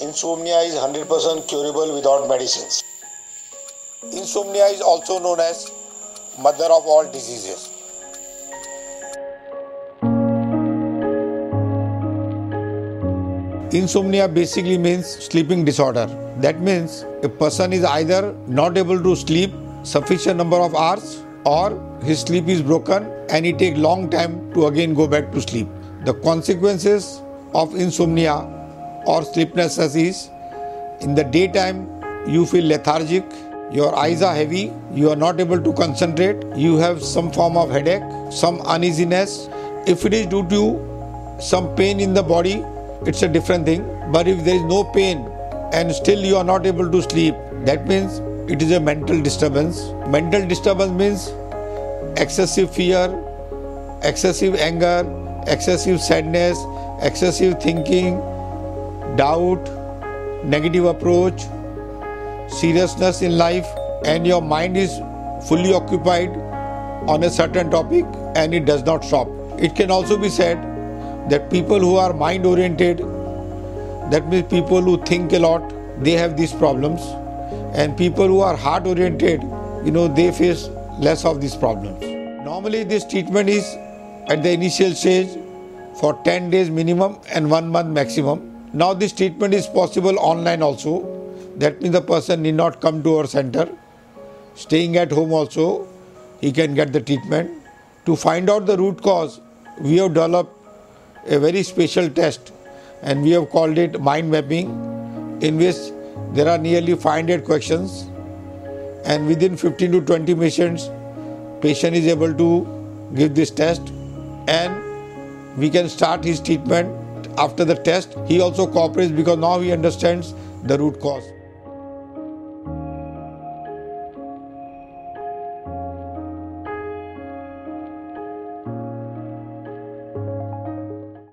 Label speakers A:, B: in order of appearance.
A: Insomnia is 100% curable without medicines. Insomnia is also known as mother of all diseases. Insomnia basically means sleeping disorder. That means a person is either not able to sleep sufficient number of hours or his sleep is broken and it takes long time to again go back to sleep. The consequences of insomnia or sleeplessness is in the daytime you feel lethargic, your eyes are heavy, you are not able to concentrate, you have some form of headache, some uneasiness. If it is due to some pain in the body, it's a different thing. But if there is no pain and still you are not able to sleep, that means it is a mental disturbance. Mental disturbance means excessive fear, excessive anger, excessive sadness, excessive thinking, doubt, negative approach, seriousness in life, and your mind is fully occupied on a certain topic and it does not stop. It can also be said that people who are mind oriented, that means people who think a lot, they have these problems, and people who are heart oriented, you know, they face less of these problems. Normally, this treatment is at the initial stage for 10 days minimum and 1 month maximum. Now, this treatment is possible online also. That means the person need not come to our center. Staying at home also, he can get the treatment. To find out the root cause, we have developed a very special test and we have called it mind mapping in which there are nearly 500 questions and within 15 to 20 patients patient is able to give this test and we can start his treatment after the test he also cooperates because now he understands the root cause